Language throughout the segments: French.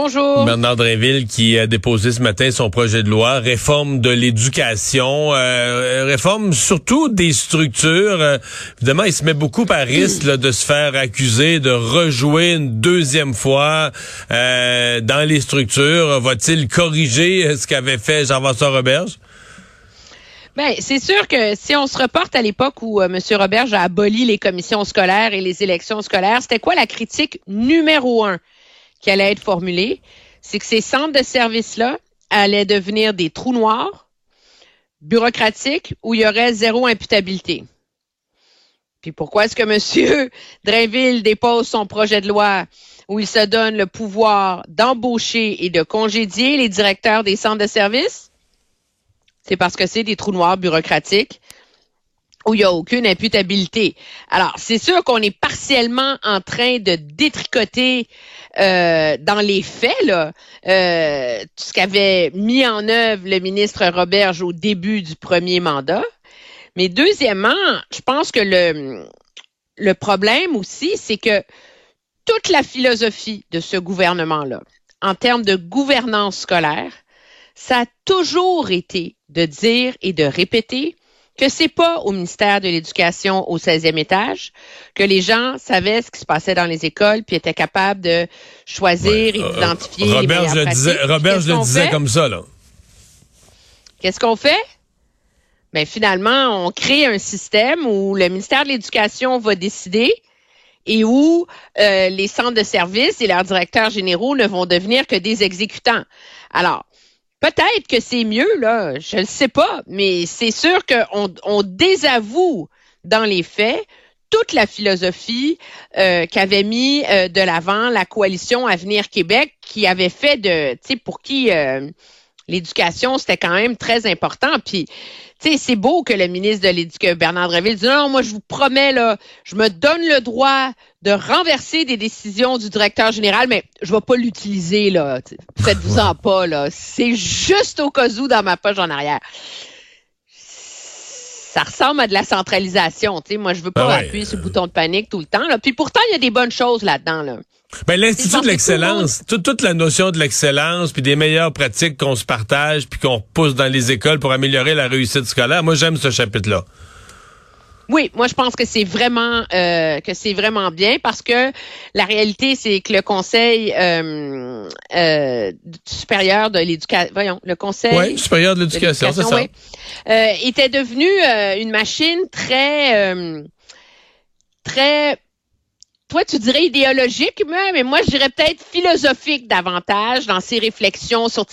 Bonjour. Bernard Drinville qui a déposé ce matin son projet de loi, réforme de l'éducation, euh, réforme surtout des structures. Euh, évidemment, il se met beaucoup par risque là, de se faire accuser de rejouer une deuxième fois euh, dans les structures. Va-t-il corriger ce qu'avait fait Jean-Vincent Roberge? Ben, c'est sûr que si on se reporte à l'époque où euh, M. Roberge a aboli les commissions scolaires et les élections scolaires, c'était quoi la critique numéro un? Qui allait être formulée? C'est que ces centres de services-là allaient devenir des trous noirs, bureaucratiques, où il y aurait zéro imputabilité. Puis pourquoi est-ce que M. Drainville dépose son projet de loi où il se donne le pouvoir d'embaucher et de congédier les directeurs des centres de services? c'est parce que c'est des trous noirs bureaucratiques où il n'y a aucune imputabilité. Alors, c'est sûr qu'on est partiellement en train de détricoter euh, dans les faits là, euh, tout ce qu'avait mis en œuvre le ministre Roberge au début du premier mandat. Mais deuxièmement, je pense que le, le problème aussi, c'est que toute la philosophie de ce gouvernement-là, en termes de gouvernance scolaire, ça a toujours été de dire et de répéter que c'est pas au ministère de l'Éducation au 16e étage que les gens savaient ce qui se passait dans les écoles puis étaient capables de choisir et d'identifier les Robert, je le disais, Robert, je le disais comme ça, là. Qu'est-ce qu'on fait? Ben, finalement, on crée un système où le ministère de l'Éducation va décider et où euh, les centres de services et leurs directeurs généraux ne vont devenir que des exécutants. Alors, peut-être que c'est mieux, là, je ne sais pas, mais c'est sûr qu'on on désavoue dans les faits toute la philosophie euh, qu'avait mis euh, de l'avant la coalition Avenir Québec, qui avait fait de, tu sais, pour qui euh, l'éducation c'était quand même très important. Puis, tu sais, c'est beau que le ministre de l'Éducation, Bernard Draville, dit non, moi je vous promets là, je me donne le droit de renverser des décisions du directeur général, mais je vais pas l'utiliser là. Faites-vous-en pas là. C'est juste au cas où dans ma poche en arrière. Ça ressemble à de la centralisation. Tu sais, moi, je veux pas Ben ouais. appuyer sur le bouton de panique tout le temps. Là. Puis pourtant, il y a des bonnes choses là-dedans. Là. Ben, l'Institut de l'excellence, toute, toute la notion de l'excellence, puis des meilleures pratiques qu'on se partage, puis qu'on pousse dans les écoles pour améliorer la réussite scolaire, moi j'aime ce chapitre-là. Oui, moi je pense que c'est vraiment euh, que c'est vraiment bien parce que la réalité c'est que le Conseil euh, euh, supérieur de l'éducation, voyons, le Conseil supérieur de l'éducation, c'est ça. oui, euh, était devenu euh, une machine très euh, très toi, tu dirais idéologique, mais, moi, je dirais peut-être philosophique davantage dans ses réflexions sur,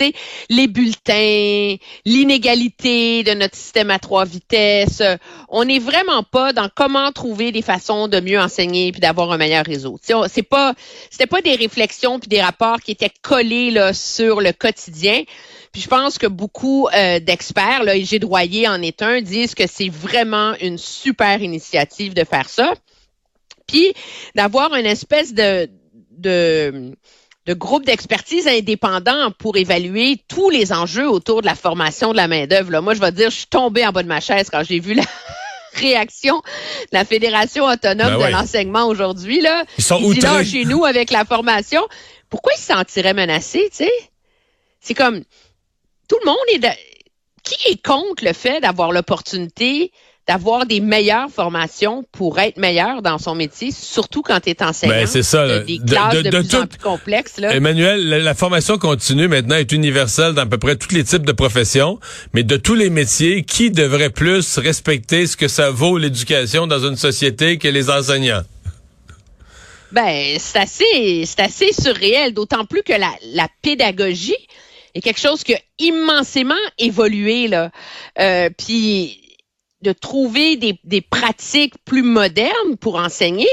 les bulletins, l'inégalité de notre système à trois vitesses. Euh, On n'est vraiment pas dans comment trouver des façons de mieux enseigner puis d'avoir un meilleur réseau. C'est pas, c'était pas des réflexions puis des rapports qui étaient collés là sur le quotidien. Puis je pense que beaucoup euh, d'experts, là, et en est un, disent que c'est vraiment une super initiative de faire ça puis d'avoir une espèce de, de, de groupe d'expertise indépendant pour évaluer tous les enjeux autour de la formation de la main-d'œuvre. là. Moi, je vais te dire, je suis tombée en bas de ma chaise quand j'ai vu la réaction de la Fédération autonome Ben de ouais. l'enseignement aujourd'hui. Là. Ils sont Il dit là, outrés. chez nous, avec la formation, pourquoi ils se sentiraient menacés, tu sais? C'est comme, tout le monde est... de- Qui est contre le fait d'avoir l'opportunité d'avoir des meilleures formations pour être meilleur dans son métier, surtout quand tu es enseignant. Ben, c'est ça, là. Des De- classes de- de, de plus en tout- plus complexes. Là. Emmanuel, la, la formation continue maintenant est universelle dans à peu près tous les types de professions, mais de tous les métiers, qui devrait plus respecter ce que ça vaut l'éducation dans une société que les enseignants? Ben, c'est assez, c'est assez surréel, d'autant plus que la, la pédagogie est quelque chose qui a immensément évolué, là. Euh, puis de trouver des, des pratiques plus modernes pour enseigner,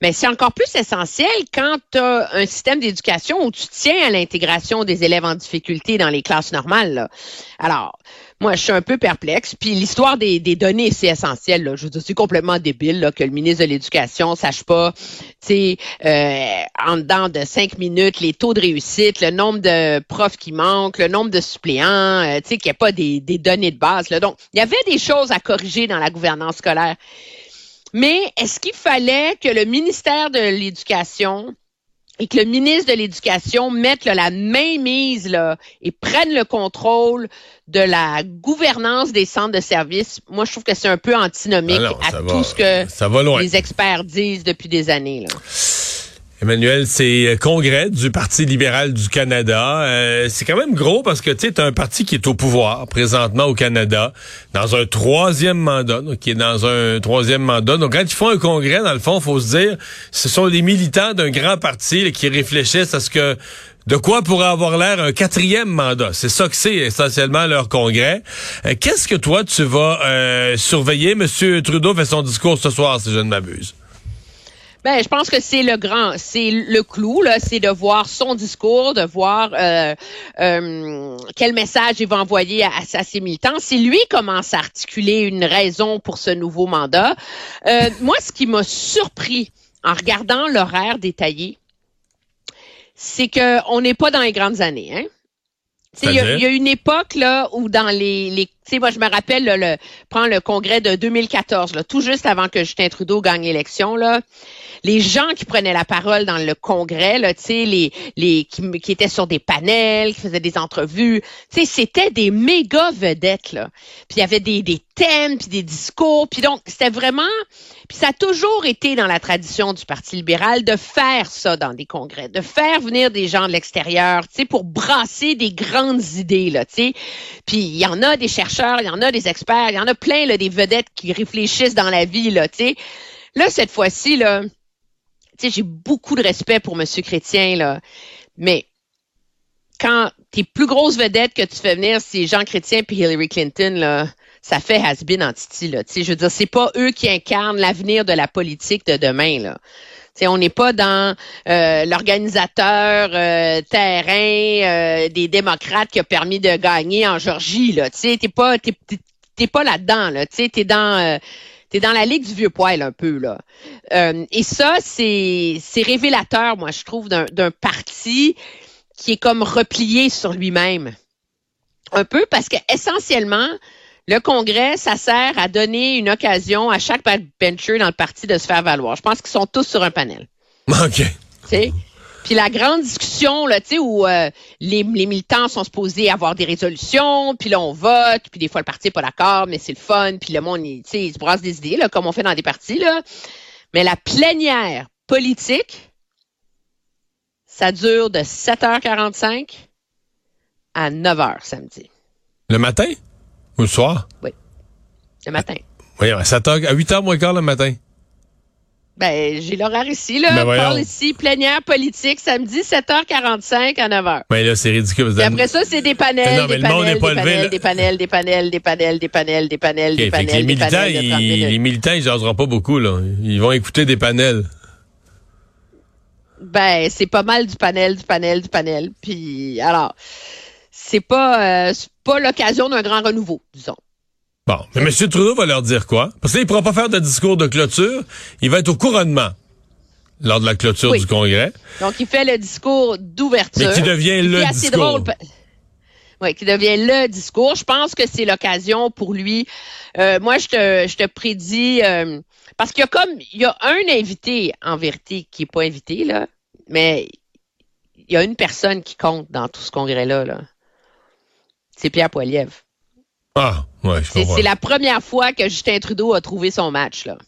mais c'est encore plus essentiel quand tu as un système d'éducation où tu tiens à l'intégration des élèves en difficulté dans les classes normales. Alors, moi, je suis un peu perplexe. Puis l'histoire des, des données, c'est essentiel. Là. Je dire, c'est complètement débile là, que le ministre de l'Éducation sache pas, tu sais, euh, en dedans de cinq minutes, les taux de réussite, le nombre de profs qui manquent, le nombre de suppléants, euh, tu sais, qu'il n'y a pas des, des données de base. Là. Donc, il y avait des choses à corriger dans la gouvernance scolaire. Mais est-ce qu'il fallait que le ministère de l'Éducation et que le ministre de l'Éducation mette là, la main mise là, et prenne le contrôle de la gouvernance des centres de services, moi je trouve que c'est un peu antinomique Ah à tout va- ce que les experts disent depuis des années. Là. Emmanuel, c'est euh, congrès du Parti libéral du Canada. Euh, c'est quand même gros parce que tu sais, un parti qui est au pouvoir présentement au Canada, dans un troisième mandat, donc qui est dans un troisième mandat. Donc quand ils font un congrès, dans le fond, faut se dire, ce sont les militants d'un grand parti qui réfléchissent à ce que de quoi pourrait avoir l'air un quatrième mandat. C'est ça que c'est essentiellement leur congrès. Euh, Qu'est-ce que toi tu vas surveiller? Monsieur Trudeau fait son discours ce soir, si je ne m'abuse. Ben, je pense que c'est le grand, c'est le clou là, c'est de voir son discours, de voir euh, euh, quel message il va envoyer à, à ses militants. Si lui commence à articuler une raison pour ce nouveau mandat, euh, moi, ce qui m'a surpris en regardant l'horaire détaillé, c'est que on n'est pas dans les grandes années, hein. Tu sais, Il y, y a une époque là où dans les, les sais moi je me rappelle le prends le congrès de 2014 là, tout juste avant que Justin Trudeau gagne l'élection là, les gens qui prenaient la parole dans le congrès tu sais les les qui, étaient sur des panels, qui faisaient des entrevues, tu sais c'était des méga vedettes. Puis il y avait des des thèmes puis des discours, puis donc c'était vraiment puis ça a toujours été dans la tradition du Parti libéral de faire ça dans des congrès, de faire venir des gens de l'extérieur, tu sais, pour brasser des grandes idées, là, tu sais. Puis il y en a des chercheurs, il y en a des experts, il y en a plein, des vedettes qui réfléchissent dans la vie, là, cette fois-ci, là, j'ai beaucoup de respect pour Monsieur Chrétien, là, mais quand tes plus grosses vedettes que tu fais venir, c'est Jean Chrétien puis Hillary Clinton, là, ça fait has-been en titi, je veux dire, c'est pas eux qui incarnent l'avenir de la politique de demain. Tu sais, on n'est pas dans euh, l'organisateur euh, terrain euh, des démocrates qui a permis de gagner en Georgie, là. Tu sais, t'es pas, t'es, t'es- pas là-dedans, là. Tu sais, t'es dans, euh, t'es dans la ligue du vieux poil un peu, là. Euh, et ça, c'est, c'est révélateur, moi, je trouve, d'un, d'un parti qui est comme replié sur lui-même. Un peu parce que essentiellement, le Congrès, ça sert à donner une occasion à chaque backbencher dans le parti de se faire valoir. Je pense qu'ils sont tous sur un panel. OK. Puis la grande discussion, là, tu sais, où euh, les, les militants sont supposés avoir des résolutions, puis là, on vote, puis des fois, le parti n'est pas d'accord, mais c'est le fun, puis le monde, tu sais, il se brasse des idées, là, comme on fait dans des partis, là. Mais la plénière politique, ça dure de 7h45 à 9h samedi, Le matin? Le soir? le matin. Voyons, à 7 heures, à 8 h moins quart le matin. Ben, j'ai l'horaire ici, là. Ben. Parle ici, plénière politique, samedi, 7h45 à 9h. Mais là, c'est ridicule. Puis après ça, c'est des panels, non, mais des, le monde panels n'est pas des, levé, panels des panels, des panels, des panels, des panels, des panels, des panels, les des militants, panels de 30 ils, les militants, ils jaseront pas beaucoup, là. Ils vont écouter des panels. Ben, c'est pas mal du panel, du panel, du panel. Puis, alors, c'est pas, euh, pas l'occasion d'un grand renouveau, disons. Bon. Mais M. Trudeau va leur dire quoi? Parce qu'il ne pourra pas faire de discours de clôture. Il va être au couronnement lors de la clôture Oui. du Congrès. Donc, il fait le discours d'ouverture. Mais qui devient le c'est assez discours? drôle. Oui, qui devient le discours. Je pense que c'est l'occasion pour lui. Euh, moi, je te, je te prédis euh, parce qu'il y a comme il y a un invité en vérité qui est pas invité là, mais il y a une personne qui compte dans tout ce congrès-là. Là. C'est Pierre Poilievre. Ah, ouais, je C'est comprends. c'est la première fois que Justin Trudeau a trouvé son match, là.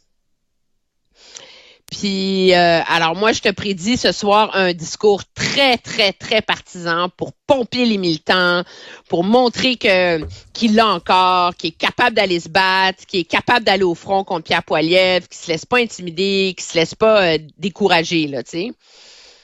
Puis, euh, alors moi, je te prédis ce soir un discours très, très, très partisan pour pomper les militants, pour montrer que qu'il l'a encore, qu'il est capable d'aller se battre, qu'il est capable d'aller au front contre Pierre Poilievre, qu'il se laisse pas intimider, qu'il se laisse pas euh, décourager, là, tu sais.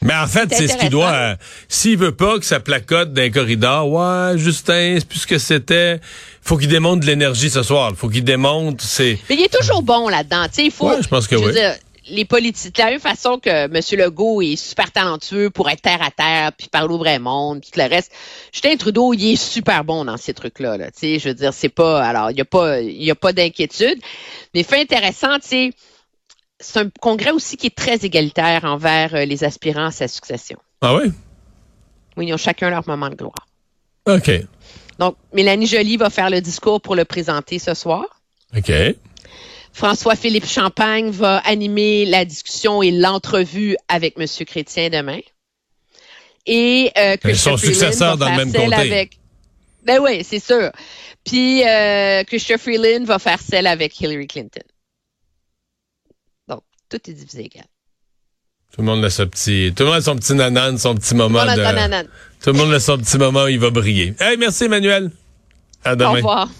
Mais en fait, C'est ce qu'il doit. euh, S'il veut pas que ça placote dans les corridors, ouais, Justin, c'est plus ce que c'était. Faut qu'il démontre de l'énergie ce soir. Faut qu'il démontre. C'est. Mais il est toujours bon là-dedans. Tu sais, il faut. Ouais, je pense que veux oui. dire, les politiques, de la même façon que M. Legault est super talentueux pour être terre à terre, puis parler au vrai monde, puis tout le reste, Justin Trudeau, il est super bon dans ces trucs-là. Là, tu sais, je veux dire, c'est pas, alors, il y a pas, il y a pas d'inquiétude. Mais fait intéressant, tu sais, c'est un congrès aussi qui est très égalitaire envers euh, les aspirants à sa succession. Ah oui? Oui, ils ont chacun leur moment de gloire. OK. Donc, Mélanie Joly va faire le discours pour le présenter ce soir. OK. François-Philippe Champagne va animer la discussion et l'entrevue avec M. Chrétien demain. Et euh, son successeur dans le même comté. Avec... Ben oui, c'est sûr. Puis euh, Christopher Freeland va faire celle avec Hillary Clinton. Tout est divisé égal. Tout le monde a son petit, tout le monde a son petit nanan, son petit moment tout de, tout le monde a son petit moment où il va briller. Hey, merci Emmanuel. À demain. Au revoir.